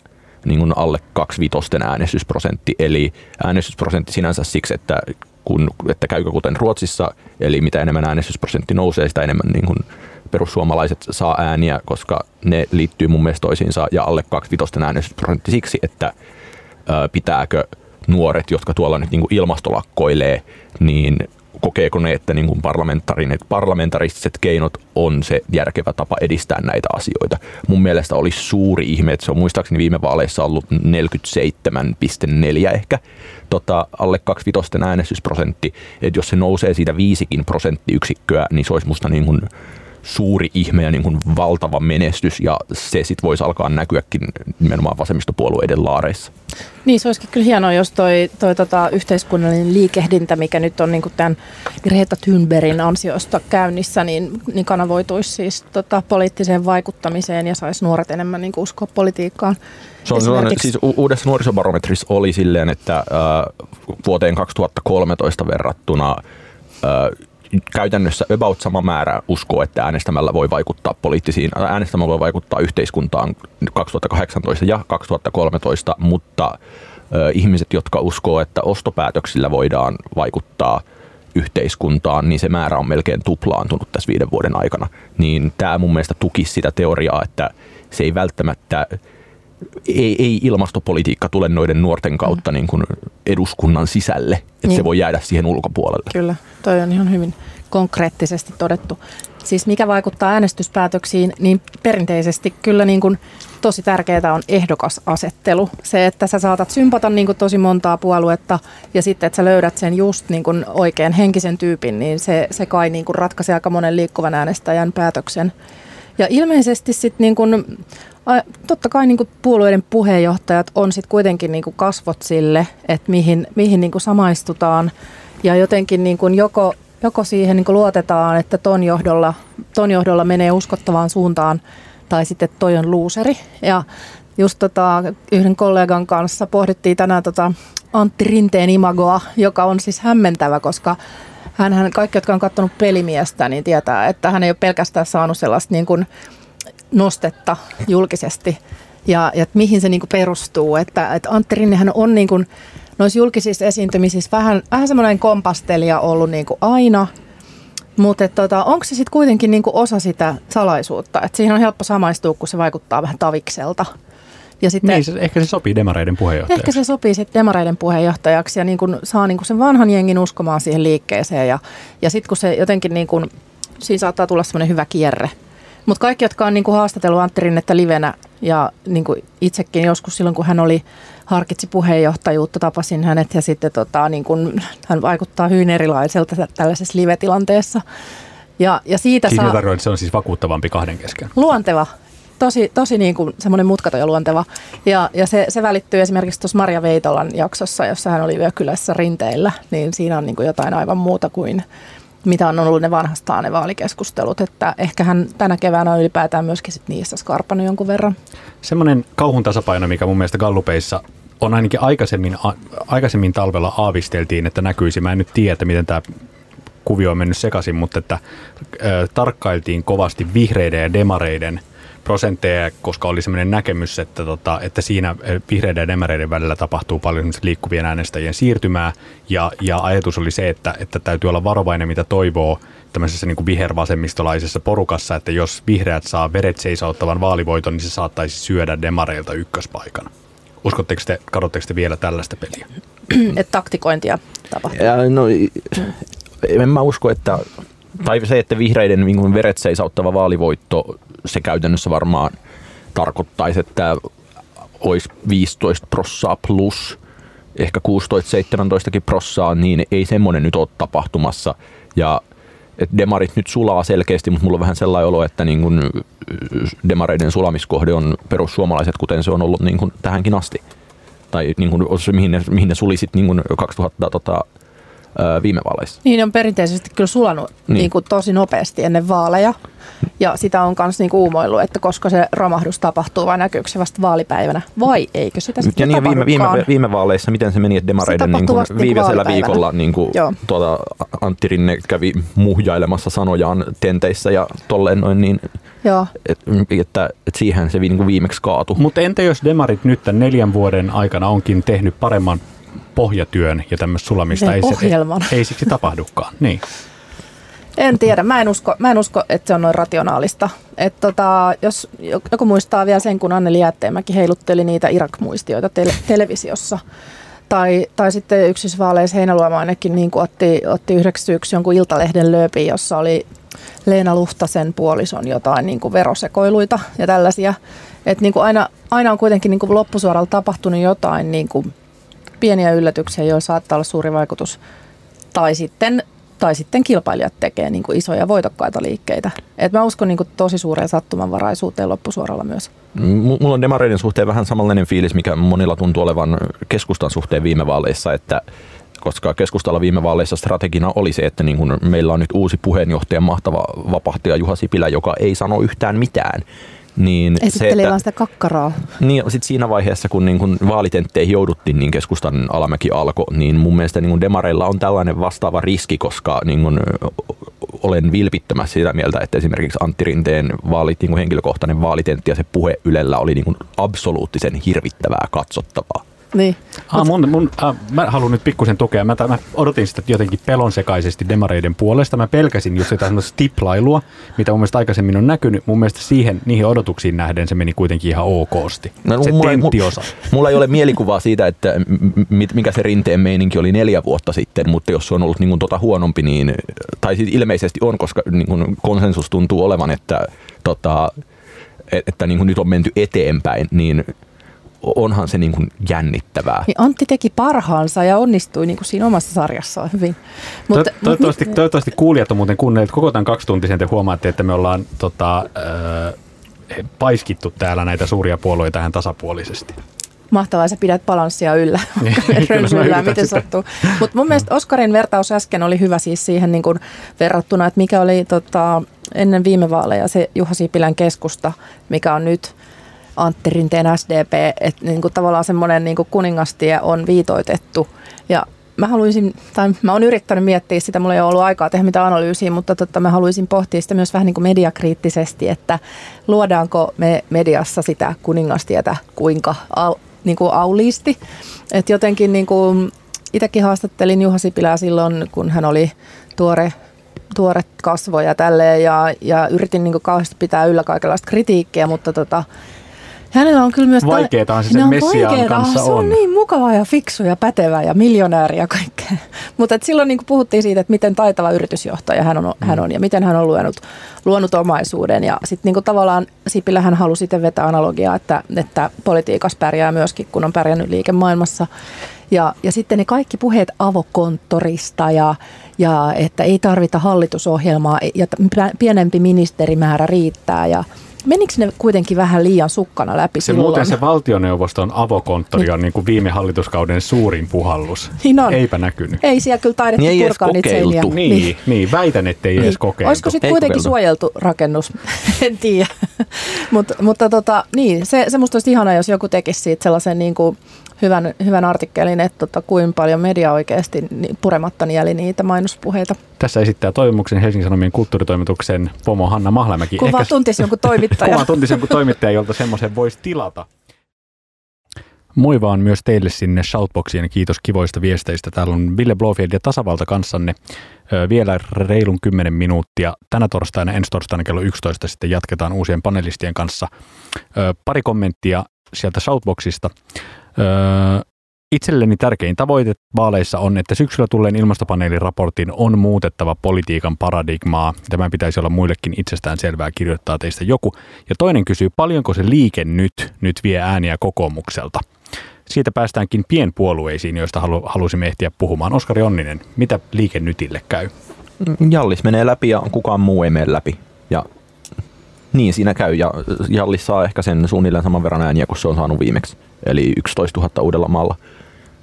niin kuin alle kaksivitosten äänestysprosentti, eli äänestysprosentti sinänsä siksi, että, kun, että käykö kuten Ruotsissa, eli mitä enemmän äänestysprosentti nousee, sitä enemmän niin kuin perussuomalaiset saa ääniä, koska ne liittyy mun mielestä toisiinsa, ja alle kaksivitosten äänestysprosentti siksi, että ää, pitääkö nuoret, jotka tuolla nyt niin kuin ilmastolakkoilee, niin kokeeko ne, että niin kuin parlamentaristiset keinot on se järkevä tapa edistää näitä asioita. Mun mielestä olisi suuri ihme, että se on muistaakseni viime vaaleissa ollut 47,4 ehkä tota, alle 25 äänestysprosentti. Että jos se nousee siitä viisikin prosenttiyksikköä, niin se olisi musta niin kuin suuri ihme ja niin kuin valtava menestys ja se sitten voisi alkaa näkyäkin nimenomaan vasemmistopuolueiden laareissa. Niin, se olisikin kyllä hienoa, jos toi, toi tota, yhteiskunnallinen liikehdintä, mikä nyt on niin kuin tämän Greta Thunbergin ansiosta käynnissä, niin, niin kanavoituisi siis tota, poliittiseen vaikuttamiseen ja saisi nuoret enemmän niin kuin uskoa politiikkaan. Se on sellainen, siis uudessa nuorisobarometrissa oli silleen, että äh, vuoteen 2013 verrattuna äh, käytännössä about sama määrä uskoo, että äänestämällä voi vaikuttaa poliittisiin, äänestämällä voi vaikuttaa yhteiskuntaan 2018 ja 2013, mutta ö, ihmiset, jotka uskoo, että ostopäätöksillä voidaan vaikuttaa yhteiskuntaan, niin se määrä on melkein tuplaantunut tässä viiden vuoden aikana. Niin tämä mun mielestä tukisi sitä teoriaa, että se ei välttämättä ei, ei ilmastopolitiikka tule noiden nuorten kautta mm. niin kuin eduskunnan sisälle, että niin. se voi jäädä siihen ulkopuolelle. Kyllä, toi on ihan hyvin konkreettisesti todettu. Siis mikä vaikuttaa äänestyspäätöksiin, niin perinteisesti kyllä niin kuin tosi tärkeää on ehdokasasettelu. Se, että sä saatat sympata niin kuin tosi montaa puoluetta ja sitten, että sä löydät sen just niin kuin oikean henkisen tyypin, niin se, se kai niin kuin ratkaisee aika monen liikkuvan äänestäjän päätöksen. Ja ilmeisesti sitten niin kuin totta kai niin kuin puolueiden puheenjohtajat on sitten kuitenkin niin kuin kasvot sille, että mihin, mihin niin kuin samaistutaan ja jotenkin niin kuin joko, joko siihen niin kuin luotetaan, että ton johdolla, ton johdolla menee uskottavaan suuntaan tai sitten toi on luuseri. Ja just tota, yhden kollegan kanssa pohdittiin tänään tota Antti Rinteen imagoa, joka on siis hämmentävä, koska hän, kaikki, jotka on katsonut pelimiestä, niin tietää, että hän ei ole pelkästään saanut sellaista niin kuin nostetta julkisesti ja, ja mihin se niin kuin perustuu. Että, että Antti Rinnehän on niin kuin, noissa julkisissa esiintymisissä vähän, vähän semmoinen kompastelija ollut niin kuin aina, mutta tota, onko se sitten kuitenkin niin kuin osa sitä salaisuutta, että siihen on helppo samaistua, kun se vaikuttaa vähän tavikselta. Ja sitten, niin, se, ehkä se sopii demareiden puheenjohtajaksi. Ehkä se sopii sitten demareiden puheenjohtajaksi ja niin kuin saa niin kuin sen vanhan jengin uskomaan siihen liikkeeseen. Ja, ja sitten kun se jotenkin, niin kuin, siinä saattaa tulla semmoinen hyvä kierre – mutta kaikki, jotka on niinku haastatellut Antti Rinnettä livenä ja niinku itsekin joskus silloin, kun hän oli harkitsi puheenjohtajuutta, tapasin hänet ja sitten tota, niinku, hän vaikuttaa hyvin erilaiselta tällaisessa live-tilanteessa. Ja, ja siitä siis saa... että se on siis vakuuttavampi kahden kesken. Luonteva, tosi, tosi niin kuin semmoinen mutkaton ja luonteva. Ja, ja se, se välittyy esimerkiksi tuossa Maria Veitolan jaksossa, jossa hän oli Yökylässä rinteillä, niin siinä on niin kuin jotain aivan muuta kuin mitä on ollut ne vanhastaan ne vaalikeskustelut, että ehkä hän tänä keväänä on ylipäätään myöskin sit niissä skarpannut jonkun verran. Semmoinen kauhun tasapaino, mikä mun mielestä Gallupeissa on ainakin aikaisemmin, aikaisemmin talvella aavisteltiin, että näkyisi. Mä en nyt tiedä, miten tämä kuvio on mennyt sekaisin, mutta että ö, tarkkailtiin kovasti vihreiden ja demareiden – prosentteja, koska oli sellainen näkemys, että, tota, että siinä eh, vihreiden ja demareiden välillä tapahtuu paljon liikkuvien äänestäjien siirtymää, ja, ja ajatus oli se, että, että täytyy olla varovainen, mitä toivoo tämmöisessä niin kuin vihervasemmistolaisessa porukassa, että jos vihreät saa veret seisauttavan vaalivoiton, niin se saattaisi syödä demareilta ykköspaikan. Uskotteko te, katsotteko te vielä tällaista peliä? (clears throat) että taktikointia tapahtuu? Ja, no, en mä usko, että tai se, että vihreiden niin veret seisauttava vaalivoitto se käytännössä varmaan tarkoittaisi, että olisi 15 prossaa plus ehkä 16-17 prossaa, niin ei semmoinen nyt ole tapahtumassa. Ja että demarit nyt sulaa selkeästi, mutta mulla on vähän sellainen olo, että niin kun demareiden sulamiskohde on perussuomalaiset, kuten se on ollut niin kun tähänkin asti. Tai niin kun, mihin, ne, mihin ne sulisit niin kun 2000, tota, viime vaaleissa. Niin on perinteisesti kyllä sulanut niin. Niin kuin tosi nopeasti ennen vaaleja. Ja sitä on myös niin uumoillut, että koska se romahdus tapahtuu vai näkyykö se vasta vaalipäivänä vai eikö sitä sitten Ja niin, viime, viime, viime vaaleissa, miten se meni, että demareiden niin kuin niin viimeisellä viikolla niin kuin, tuota, Antti Rinne kävi muhjailemassa sanojaan tenteissä ja tolleen noin, niin Joo. et, että, että siihen se niin kuin viimeksi kaatui. Mutta entä jos demarit nyt tämän neljän vuoden aikana onkin tehnyt paremman pohjatyön ja tämmöistä sulamista ei, se, ohjelman. ei siksi tapahdukaan. (laughs) Niin. En tiedä, mä en usko, mä en usko että se on noin rationaalista. Et tota, jos joku muistaa vielä sen, kun Anneli Jäätteenmäki heilutteli niitä Irak-muistioita tele- televisiossa. Tai, tai sitten yksisvaaleissa Heinäluoma ainakin niin otti, otti yhdeksi syyksi jonkun Iltalehden lööpin, jossa oli Leena Luhtasen puolison jotain niin kuin verosekoiluita ja tällaisia. Et niin kuin aina, aina on kuitenkin niin kuin loppusuoralla tapahtunut jotain niin kuin pieniä yllätyksiä, joilla saattaa olla suuri vaikutus. Tai sitten, tai sitten kilpailijat tekee niin kuin isoja voitokkaita liikkeitä. Et mä uskon niin kuin tosi suureen sattumanvaraisuuteen loppusuoralla myös. Mulla on demareiden suhteen vähän samanlainen fiilis, mikä monilla tuntuu olevan keskustan suhteen viime vaaleissa, että koska keskustalla viime vaaleissa strategina oli se, että niin kun meillä on nyt uusi puheenjohtaja, mahtava vapahtaja Juha Sipilä, joka ei sano yhtään mitään. Niin Esittelee vaan sitä kakkaraa. Niin, sit siinä vaiheessa, kun niin kun vaalitentteihin jouduttiin, niin keskustan alamäki alkoi, niin mun mielestä niin demareilla on tällainen vastaava riski, koska niin kun, olen vilpittömässä sitä mieltä, että esimerkiksi Antti Rinteen vaalit, niin henkilökohtainen vaalitentti ja se puhe Ylellä oli niin absoluuttisen hirvittävää katsottavaa. Niin. Ah, mun, mun, ah, mä haluan nyt pikkusen tukea. Mä, mä odotin sitä jotenkin pelonsekaisesti demareiden puolesta. Mä pelkäsin just sitä semmoista stiplailua, mitä mun mielestä aikaisemmin on näkynyt. Mun mielestä siihen, niihin odotuksiin nähden se meni kuitenkin ihan okosti. No, se mulla tenttiosa. (laughs) Mulla ei ole mielikuvaa siitä, että m- m- mikä se rinteen meininki oli neljä vuotta sitten, mutta jos se on ollut niin kuin tota huonompi, niin, tai siis ilmeisesti on, koska niin kuin konsensus tuntuu olevan, että, tota, et- että niin kuin nyt on menty eteenpäin, niin onhan se niin kuin jännittävää. Niin Antti teki parhaansa ja onnistui niin kuin siinä omassa sarjassaan hyvin. Mutta, toivottavasti, toivottavasti kuulijat on muuten kuunnelleet koko tämän kaksituntisen. Te huomaatte, että me ollaan tota, äh, paiskittu täällä näitä suuria puolueita tähän tasapuolisesti. Mahtavaa, sä pidät balanssia yllä, (laughs) kyllä miten sitä. sattuu. Mutta mun mielestä Oskarin vertaus äsken oli hyvä siis siihen niin kuin verrattuna, että mikä oli tota, ennen viime vaaleja se Juha Sipilän keskusta, mikä on nyt Antti Rinteen SDP, että niin kuin tavallaan semmoinen niin kuin kuningastie on viitoitettu. Ja mä haluaisin, tai mä oon yrittänyt miettiä sitä, mulla ei ole ollut aikaa tehdä mitään analyysiä, mutta tota, mä haluaisin pohtia sitä myös vähän niin kuin mediakriittisesti, että luodaanko me mediassa sitä kuningastietä kuinka au, niin kuin auliisti. Että jotenkin niin kuin, itsekin haastattelin Juha Sipilää silloin, kun hän oli tuore tuore kasvo ja tälleen ja, ja yritin niin kauheasti pitää yllä kaikenlaista kritiikkiä, mutta tota, hänellä on kyllä myös... tällä- Vaikeetahan se sen on Messiaan vaikeeta. kanssa Se on on. niin mukava ja fiksu ja pätevä ja miljonääri ja kaikkea. (laughs) Mutta silloin niin puhuttiin siitä, että miten taitava yritysjohtaja hän on, mm. hän on ja miten hän on luonut, luonut omaisuuden. Ja sitten niin tavallaan Sipilä hän halusi sitten vetää analogiaa, että, että politiikassa pärjää myöskin, kun on pärjännyt liikemaailmassa. Ja, ja sitten ne kaikki puheet avokonttorista ja, ja että ei tarvita hallitusohjelmaa ja pienempi ministerimäärä riittää ja menikö ne kuitenkin vähän liian sukkana läpi Se silloin? muuten se valtioneuvoston avokonttori on niin kuin viime hallituskauden suurin puhallus. Niin on. Eipä näkynyt. Ei siellä kyllä taidettu Niin purkaa niitä seiniä. Niin, niin. niin väitän, ettei edes kokeiltu. Olisiko sitten kuitenkin kokeiltu. suojeltu rakennus? (laughs) en tiedä. Mut, mutta tota, niin, se, se musta olisi ihanaa, jos joku tekisi siitä sellaisen niin kuin hyvän, hyvän artikkelin, että tota, kuinka paljon media oikeasti purematta nieli niitä mainospuheita. Tässä esittää toivomuksen Helsingin Sanomien kulttuuritoimituksen pomo Hanna Mahlamäki. Kun vaan tuntisi jonkun toimittaja. (laughs) Kuva tuntisi jonkun toimittaja, jolta semmoisen voisi tilata. Moi vaan myös teille sinne Shoutboxiin ja kiitos kivoista viesteistä. Täällä on Ville Blofield ja Tasavalta kanssanne vielä reilun 10 minuuttia. Tänä torstaina, ensi torstaina kello 11 sitten jatketaan uusien panelistien kanssa. Pari kommenttia sieltä Shoutboxista. Ö, Itselleni tärkein tavoite vaaleissa on, että syksyllä tulleen ilmastopaneelin raportin on muutettava politiikan paradigmaa. Tämän pitäisi olla muillekin itsestään selvää, kirjoittaa teistä joku. Ja toinen kysyy, paljonko se liike nyt, nyt vie ääniä kokoomukselta? Siitä päästäänkin pienpuolueisiin, joista halu, halusimme ehtiä puhumaan. Oskari Onninen, mitä liike nytille käy? Jallis menee läpi ja kukaan muu ei mene läpi. Ja niin siinä käy ja Jallis saa ehkä sen suunnilleen saman verran ääniä kuin se on saanut viimeksi. Eli 11 000 uudella maalla.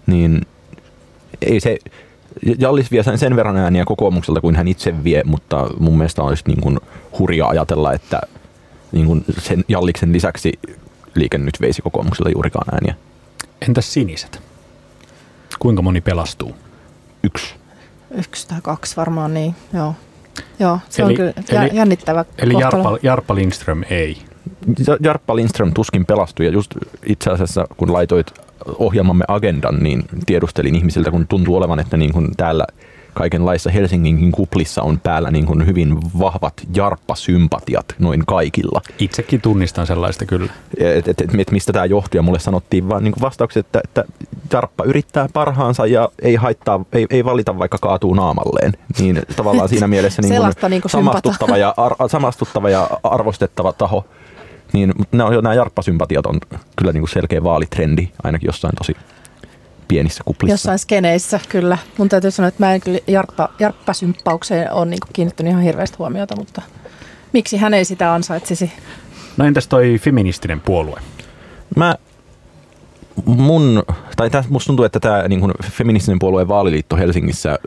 Niin ei se, Jallis vie sen, sen verran ääniä kokoomukselta kuin hän itse vie, mutta mun mielestä olisi niin kuin hurjaa ajatella, että niin kuin sen Jalliksen lisäksi liike nyt veisi kokoomukselta juurikaan ääniä. Entäs siniset? Kuinka moni pelastuu? Yksi. Yksi tai kaksi varmaan niin, joo. Joo, se Eli- on kyllä jännittävä Eli kohtalo. Jarppa, Jarppa Lindström ei. Ja- Jarppa Lindström tuskin pelastui ja just itse asiassa kun laitoit ohjelmamme agendan, niin tiedustelin ihmisiltä, kun tuntuu olevan, että niin kuin täällä kaikenlaissa Helsinginkin kuplissa on päällä niin kuin hyvin vahvat Jarppa-sympatiat noin kaikilla. Itsekin tunnistan sellaista kyllä. Et, et, et, et mistä tämä johtuu ja mulle sanottiin vaan niin vastaukset, että, että Jarppa yrittää parhaansa ja ei haittaa, ei, ei valita vaikka kaatuu naamalleen. Niin tavallaan siinä (laughs) mielessä niin Sellaista niinku sympata. samastuttava, ja ar, samastuttava ja arvostettava taho. Niin nämä, on- nämä Jarppa-sympatiat on kyllä niin kuin selkeä vaalitrendi, ainakin jossain tosi pienissä kuplissa. Jossain skeneissä, kyllä. Mun täytyy sanoa, että mä en kyllä jarppa, jarppasymppaukseen ole niin kiinnittänyt ihan hirveästi huomiota, mutta miksi hän ei sitä ansaitsisi? No entäs toi feministinen puolue? Mä mun, tai tässä musta tuntuu, että tämä niin feministinen puolueen vaaliliitto Helsingissä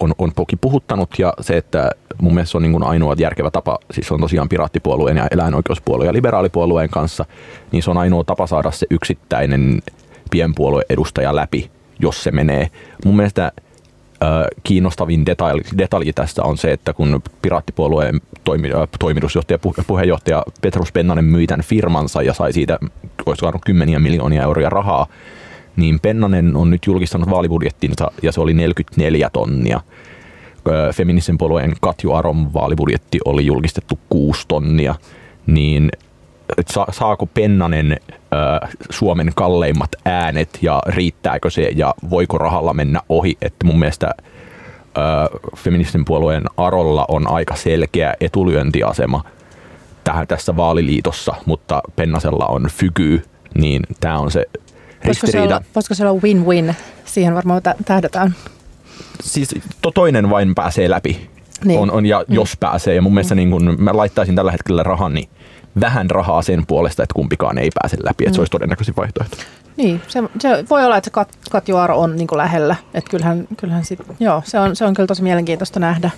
on, on toki puhuttanut ja se, että mun mielestä se on niin kuin ainoa järkevä tapa, siis on tosiaan piraattipuolueen ja eläinoikeuspuolueen ja liberaalipuolueen kanssa, niin se on ainoa tapa saada se yksittäinen pienpuolue edustaja läpi, jos se menee. Mun mielestä kiinnostavin detalji, detalji tässä on se, että kun piraattipuolueen toimi, toimitusjohtaja, pu- puheenjohtaja Petrus Pennanen myi tämän firmansa ja sai siitä, olisi saanut kymmeniä miljoonia euroja rahaa, niin Pennanen on nyt julkistanut vaalibudjettinsa ja se oli 44 tonnia. Ö, Feministen puolueen Katju Aron vaalibudjetti oli julkistettu 6 tonnia, niin saako Pennanen Suomen kalleimmat äänet ja riittääkö se ja voiko rahalla mennä ohi, että mun mielestä feministisen puolueen Arolla on aika selkeä etulyöntiasema tähän tässä vaaliliitossa, mutta Pennasella on fyky, niin tämä on se Voisiko se, olla, voisiko se olla win-win? Siihen varmaan tä- tähdätään. Siis to, toinen vain pääsee läpi. Niin. On, on, ja Mm. jos pääsee. Ja mun mielestä niin kun mä laittaisin tällä hetkellä rahan, niin vähän rahaa sen puolesta, että kumpikaan ei pääse läpi. Että se Mm. olisi todennäköisin vaihtoehto. Niin, se, se voi olla, että se Kat, Katju Aaro on niin lähellä. Että kyllähän, kyllähän sit, joo, se on, se on kyllä tosi mielenkiintoista nähdä.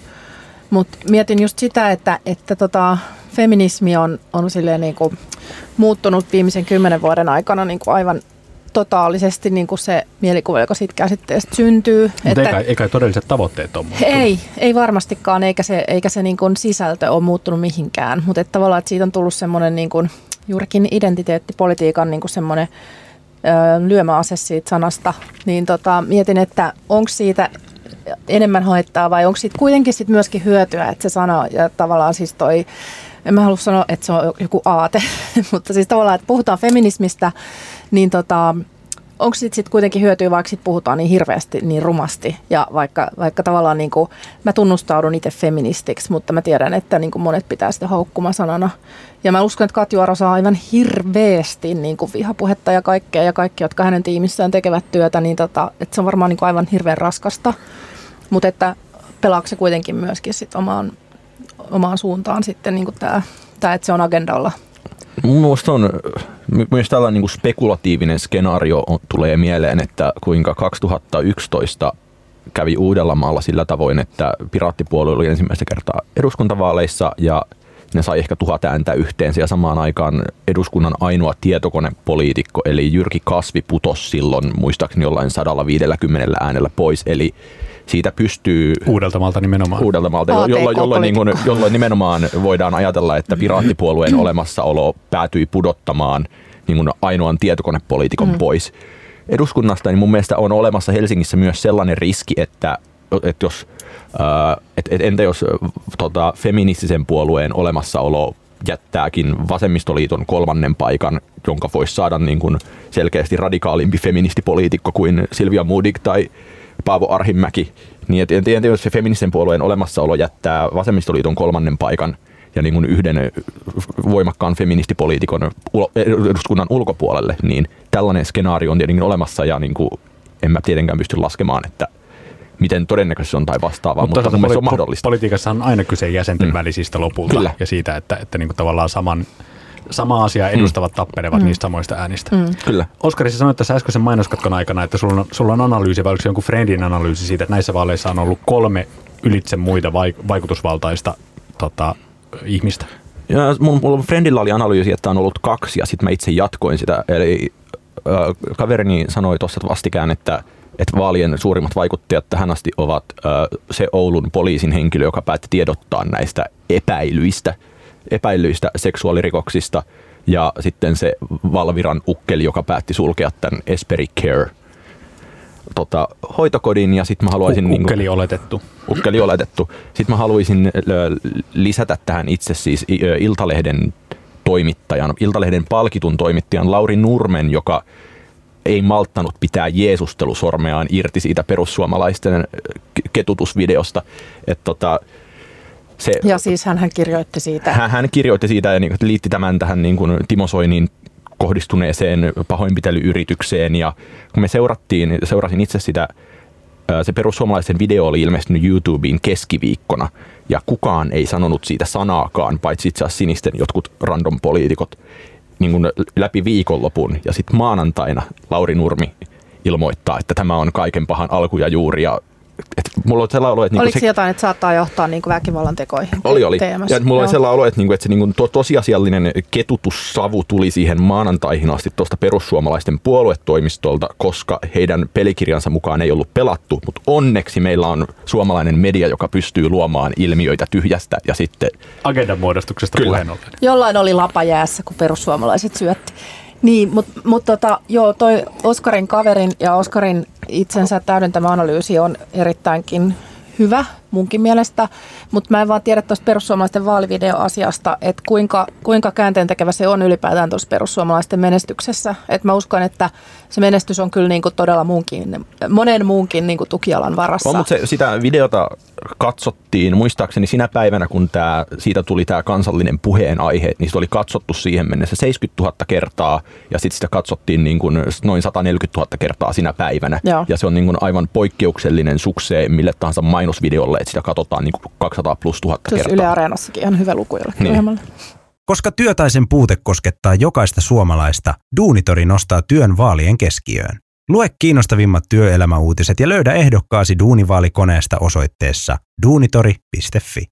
Mutta mietin just sitä, että, että tota, feminismi on, on silleen niin kuin muuttunut viimeisen kymmenen vuoden aikana niin kuin aivan totaalisesti niin kuin se mielikuva, joka siitä käsitteestä syntyy. Mutta eikä, eikä todelliset tavoitteet ole muuttunut. Ei, ei varmastikaan, eikä se, eikä se niin kuin sisältö ole muuttunut mihinkään, mutta että tavallaan että siitä on tullut semmoinen niin kuin, juurikin identiteettipolitiikan niin kuin semmoinen ö, lyömäase siitä sanasta, niin tota, mietin, että onko siitä enemmän haittaa vai onko siitä kuitenkin sit myöskin hyötyä, että se sana ja tavallaan siis toi, en mä halua sanoa, että se on joku aate, (laughs) mutta siis tavallaan, että puhutaan feminismistä, niin tota, onko siitä sit kuitenkin hyötyä, vaikka sit puhutaan niin hirveästi, niin rumasti. Ja vaikka, vaikka tavallaan niin kuin, mä tunnustaudun itse feministiksi, mutta mä tiedän, että niin kuin monet pitää sitä haukkumasanana. Ja mä uskon, että Katju Aro saa aivan hirveästi niin kuin vihapuhetta ja kaikkea, ja kaikki, jotka hänen tiimissään tekevät työtä, niin tota, että se on varmaan niin kuin aivan hirveän raskasta. Mutta että pelaako se kuitenkin myöskin sit omaan, omaan suuntaan sitten niin tämä, että se on agendalla. Mun mielestä on myös tällainen niin kuin spekulatiivinen skenaario on, tulee mieleen, että kuinka 2011 kävi Uudellamaalla sillä tavoin, että piraattipuolue oli ensimmäistä kertaa eduskuntavaaleissa ja ne sai ehkä tuhat ääntä yhteensä ja samaan aikaan eduskunnan ainoa tietokonepoliitikko eli Jyrki Kasvi putosi silloin muistaakseni jollain 150 äänellä pois. Eli siitä pystyy Uudeltamalta nimenomaan. Uudeltamaalta, jo- jolloin, jolloin, niin kuin, jolloin nimenomaan voidaan ajatella, että piraattipuolueen (clears throat) olemassaolo päätyi pudottamaan niin kuin ainoan tietokonepoliitikon mm. pois eduskunnasta, niin mun mielestä on olemassa Helsingissä myös sellainen riski, että, että jos, ää, et, et, entä jos äh, tota, feministisen puolueen olemassaolo jättääkin vasemmistoliiton kolmannen paikan, jonka voisi saada niin kuin selkeästi radikaalimpi feministipoliitikko kuin Silvia Moodig tai Paavo Arhimäki, niin entä jos se feministisen puolueen olemassaolo jättää vasemmistoliiton kolmannen paikan ja niin kuin yhden voimakkaan feministipoliitikon ulo- eduskunnan ulkopuolelle, niin tällainen skenaario on tietenkin olemassa ja niin kuin en mä tietenkään pysty laskemaan, että miten todennäköisesti se on tai vastaavaa, mutta, mutta mun mielestä se on mahdollista. Politiikassa on aina kyse jäsenten Mm. mm. välisistä lopulta Kyllä. ja siitä, että, että niin kuin tavallaan saman sama asia edustavat tappelevat mm. niistä samoista äänistä. Mm. Kyllä. Oskari, sä sanoit tässä äskeisen mainoskatkon aikana, että sulla on, sulla on analyysi, vai oliko se jonkun friendin analyysi siitä, että näissä vaaleissa on ollut kolme ylitse muita vaikutusvaltaista tota, ihmistä? Ja mun, mun friendillä oli analyysi, että on ollut kaksi, ja sitten mä itse jatkoin sitä. Eli äh, kaverini sanoi tuossa vastikään, että että vaalien suurimmat vaikuttajat tähän asti ovat äh, se Oulun poliisin henkilö, joka päätti tiedottaa näistä epäilyistä, epäilyistä seksuaalirikoksista, ja sitten se Valviran ukkeli, joka päätti sulkea tämän Esperi Care tota, hoitokodin ja sitten mä haluaisin... U- ukkeli niin oletettu. Ukkeli oletettu. Sitten mä haluaisin lisätä tähän itse siis Iltalehden toimittajan, Iltalehden palkitun toimittajan Lauri Nurmen, joka ei malttanut pitää Jeesustelusormeaan irti siitä perussuomalaisten ketutusvideosta. Et tota, se, ja siis hän, hän kirjoitti siitä. Hän, hän kirjoitti siitä ja niin, liitti tämän tähän niin kuin Timo Soinin kohdistuneeseen pahoinpitelyyritykseen. Ja kun me seurattiin, seurasin itse sitä, se perussuomalaisten video oli ilmestynyt YouTubeen keskiviikkona. Ja kukaan ei sanonut siitä sanaakaan, paitsi itse asiassa sinisten jotkut random poliitikot. Niin kuin läpi viikonlopun ja sitten maanantaina Lauri Nurmi ilmoittaa, että tämä on kaiken pahan alku ja juuri. Ja et mulla on sellainen olo, että... Niinku Oliko se, jotain, että saattaa johtaa niinku väkivallan tekoihin? Oli, oli. Ja mulla on sellainen olo, että, niinku, että se niinku, to, tosiasiallinen ketutussavu tuli siihen maanantaihin asti tuosta perussuomalaisten puoluetoimistolta, koska heidän pelikirjansa mukaan ei ollut pelattu, mutta onneksi meillä on suomalainen media, joka pystyy luomaan ilmiöitä tyhjästä ja sitten... Agendan muodostuksesta puheen ollen. Jollain oli lapa jäässä, kun perussuomalaiset syötti. Niin, mutta mut tota, joo, toi Oskarin kaverin ja Oskarin itsensä täydentämä analyysi on erittäinkin hyvä munkin mielestä, mutta mä en vaan tiedä tuosta perussuomalaisten vaalivideoasiasta, että kuinka, kuinka käänteen tekevä se on ylipäätään tuossa perussuomalaisten menestyksessä. Et mä uskon, että se menestys on kyllä niinku todella muunkin, monen muunkin niinku tukialan varassa. On, mutta se, sitä videota katsottiin muistaakseni sinä päivänä, kun tää, siitä tuli tämä kansallinen puheenaihe, niin se oli katsottu siihen mennessä 70 000 kertaa ja sitten sitä katsottiin niin kuin noin 140 000 kertaa sinä päivänä. Joo. Ja se on niin kuin aivan poikkeuksellinen sukseen mille tahansa mainosvideolle, että sitä katsotaan niin kuin 200 plus 1000 kertaa. Yle Areenassakin ihan hyvä luku niin. Koska työtaisen puute koskettaa jokaista suomalaista, Duunitori nostaa työn vaalien keskiöön. Lue kiinnostavimmat työelämäuutiset ja löydä ehdokkaasi Duunivaalikoneesta osoitteessa duunitori.fi.